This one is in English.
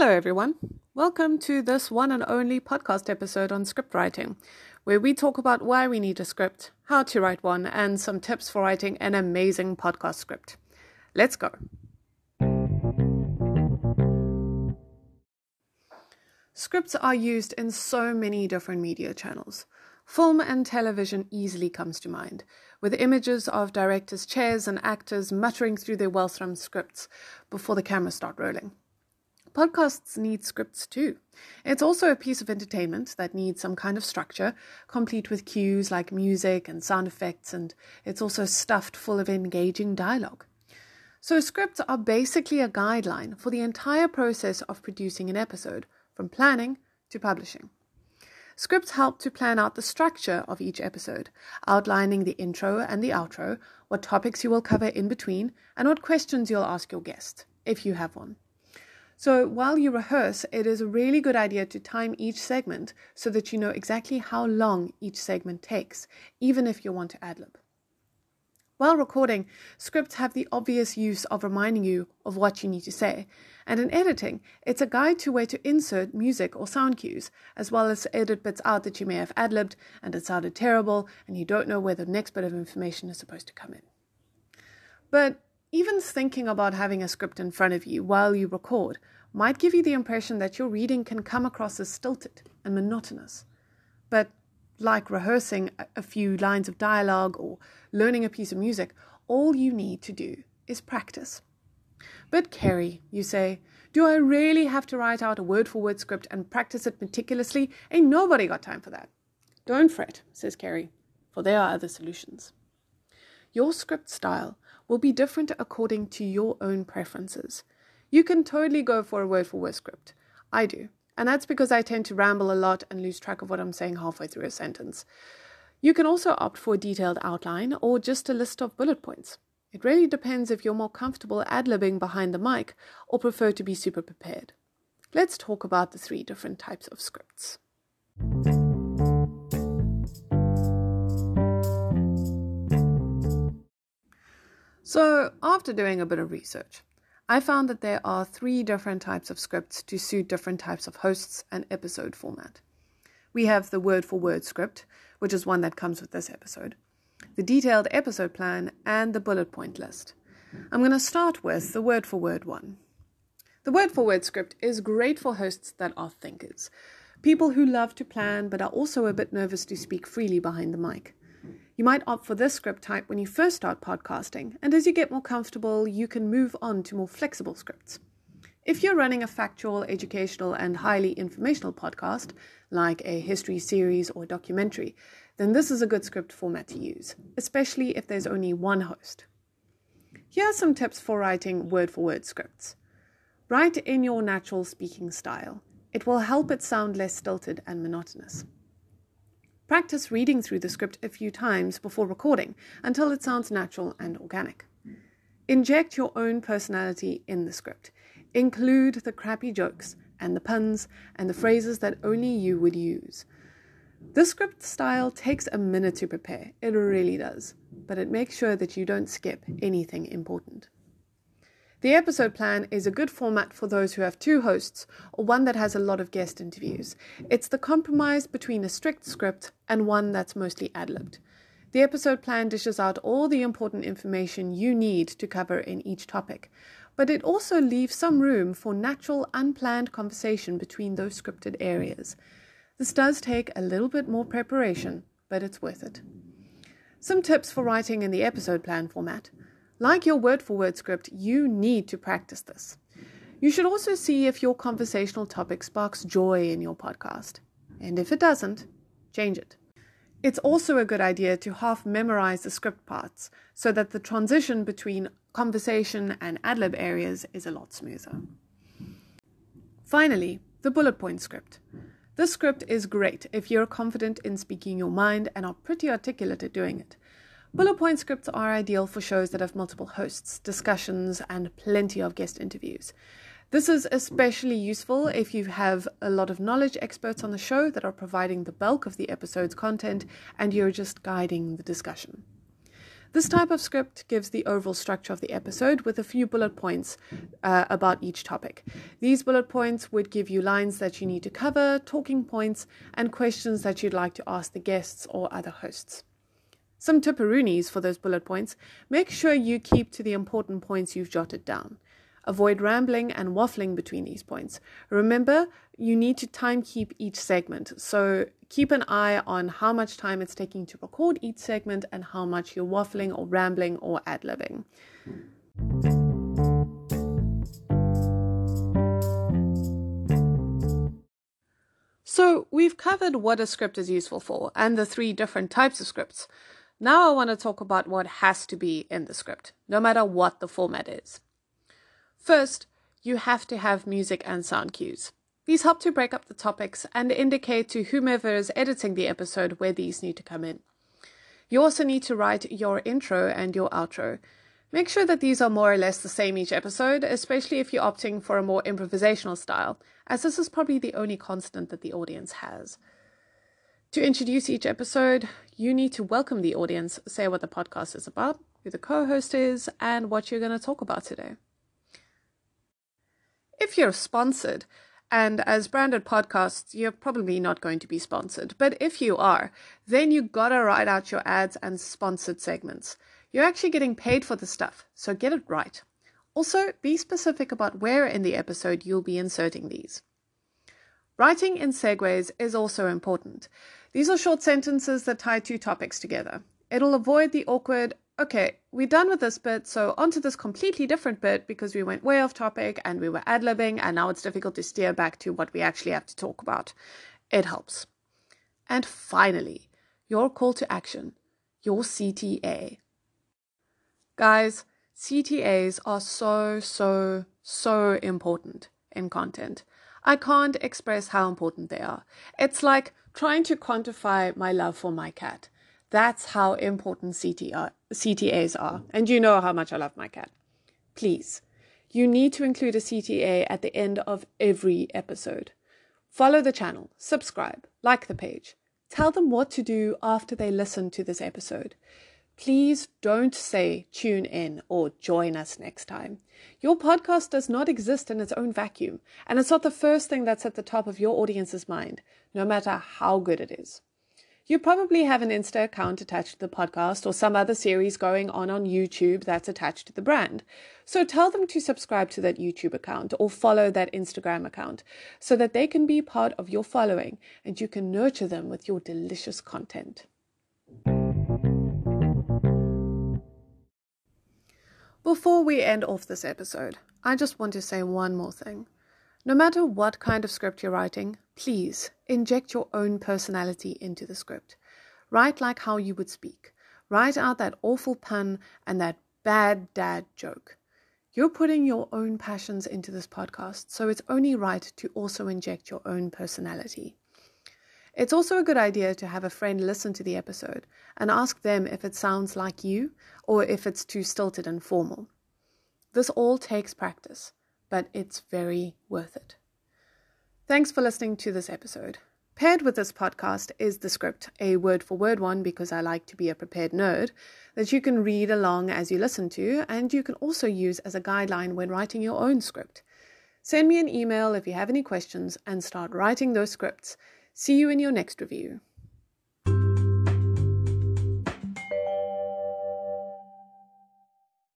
Hello, everyone. Welcome to this one and only podcast episode on script writing, where we talk about why we need a script, how to write one, and some tips for writing an amazing podcast script. Let's go. Scripts are used in so many different media channels. Film and television easily comes to mind, with images of directors' chairs and actors muttering through their well thumbed scripts before the cameras start rolling. Podcasts need scripts too. It's also a piece of entertainment that needs some kind of structure, complete with cues like music and sound effects, and it's also stuffed full of engaging dialogue. So, scripts are basically a guideline for the entire process of producing an episode, from planning to publishing. Scripts help to plan out the structure of each episode, outlining the intro and the outro, what topics you will cover in between, and what questions you'll ask your guest, if you have one. So while you rehearse, it is a really good idea to time each segment so that you know exactly how long each segment takes, even if you want to ad lib. While recording, scripts have the obvious use of reminding you of what you need to say, and in editing, it's a guide to where to insert music or sound cues, as well as edit bits out that you may have ad libbed and it sounded terrible and you don't know where the next bit of information is supposed to come in. But even thinking about having a script in front of you while you record might give you the impression that your reading can come across as stilted and monotonous. But like rehearsing a few lines of dialogue or learning a piece of music, all you need to do is practice. But, Kerry, you say, do I really have to write out a word for word script and practice it meticulously? Ain't nobody got time for that. Don't fret, says Kerry, for there are other solutions. Your script style will be different according to your own preferences. You can totally go for a word for word script. I do. And that's because I tend to ramble a lot and lose track of what I'm saying halfway through a sentence. You can also opt for a detailed outline or just a list of bullet points. It really depends if you're more comfortable ad libbing behind the mic or prefer to be super prepared. Let's talk about the three different types of scripts. So, after doing a bit of research, I found that there are three different types of scripts to suit different types of hosts and episode format. We have the word for word script, which is one that comes with this episode, the detailed episode plan, and the bullet point list. I'm going to start with the word for word one. The word for word script is great for hosts that are thinkers, people who love to plan but are also a bit nervous to speak freely behind the mic. You might opt for this script type when you first start podcasting, and as you get more comfortable, you can move on to more flexible scripts. If you're running a factual, educational, and highly informational podcast, like a history series or documentary, then this is a good script format to use, especially if there's only one host. Here are some tips for writing word for word scripts. Write in your natural speaking style. It will help it sound less stilted and monotonous. Practice reading through the script a few times before recording until it sounds natural and organic. Inject your own personality in the script. Include the crappy jokes and the puns and the phrases that only you would use. The script style takes a minute to prepare, it really does, but it makes sure that you don't skip anything important. The episode plan is a good format for those who have two hosts or one that has a lot of guest interviews. It's the compromise between a strict script and one that's mostly ad libbed. The episode plan dishes out all the important information you need to cover in each topic, but it also leaves some room for natural, unplanned conversation between those scripted areas. This does take a little bit more preparation, but it's worth it. Some tips for writing in the episode plan format. Like your word for word script, you need to practice this. You should also see if your conversational topic sparks joy in your podcast. And if it doesn't, change it. It's also a good idea to half memorize the script parts so that the transition between conversation and adlib areas is a lot smoother. Finally, the bullet point script. This script is great if you're confident in speaking your mind and are pretty articulate at doing it. Bullet point scripts are ideal for shows that have multiple hosts, discussions, and plenty of guest interviews. This is especially useful if you have a lot of knowledge experts on the show that are providing the bulk of the episode's content and you're just guiding the discussion. This type of script gives the overall structure of the episode with a few bullet points uh, about each topic. These bullet points would give you lines that you need to cover, talking points, and questions that you'd like to ask the guests or other hosts. Some tipperoonies for those bullet points make sure you keep to the important points you've jotted down. Avoid rambling and waffling between these points. Remember, you need to time keep each segment. So keep an eye on how much time it's taking to record each segment and how much you're waffling or rambling or ad libbing. So, we've covered what a script is useful for and the three different types of scripts. Now, I want to talk about what has to be in the script, no matter what the format is. First, you have to have music and sound cues. These help to break up the topics and indicate to whomever is editing the episode where these need to come in. You also need to write your intro and your outro. Make sure that these are more or less the same each episode, especially if you're opting for a more improvisational style, as this is probably the only constant that the audience has. To introduce each episode, you need to welcome the audience, say what the podcast is about, who the co host is, and what you're going to talk about today. If you're sponsored, and as branded podcasts, you're probably not going to be sponsored. But if you are, then you gotta write out your ads and sponsored segments. You're actually getting paid for the stuff, so get it right. Also, be specific about where in the episode you'll be inserting these. Writing in segues is also important. These are short sentences that tie two topics together. It'll avoid the awkward, okay, we're done with this bit, so onto this completely different bit because we went way off topic and we were ad libbing, and now it's difficult to steer back to what we actually have to talk about. It helps. And finally, your call to action, your CTA. Guys, CTAs are so, so, so important in content. I can't express how important they are. It's like trying to quantify my love for my cat. That's how important CTR, uh, CTAs are. And you know how much I love my cat. Please, you need to include a CTA at the end of every episode. Follow the channel, subscribe, like the page. Tell them what to do after they listen to this episode. Please don't say tune in or join us next time. Your podcast does not exist in its own vacuum, and it's not the first thing that's at the top of your audience's mind, no matter how good it is. You probably have an Insta account attached to the podcast or some other series going on on YouTube that's attached to the brand. So tell them to subscribe to that YouTube account or follow that Instagram account so that they can be part of your following and you can nurture them with your delicious content. Before we end off this episode, I just want to say one more thing. No matter what kind of script you're writing, please inject your own personality into the script. Write like how you would speak. Write out that awful pun and that bad dad joke. You're putting your own passions into this podcast, so it's only right to also inject your own personality. It's also a good idea to have a friend listen to the episode and ask them if it sounds like you or if it's too stilted and formal. This all takes practice but it's very worth it. Thanks for listening to this episode. Paired with this podcast is the script, a word for word one because I like to be a prepared nerd, that you can read along as you listen to, and you can also use as a guideline when writing your own script. Send me an email if you have any questions and start writing those scripts. See you in your next review.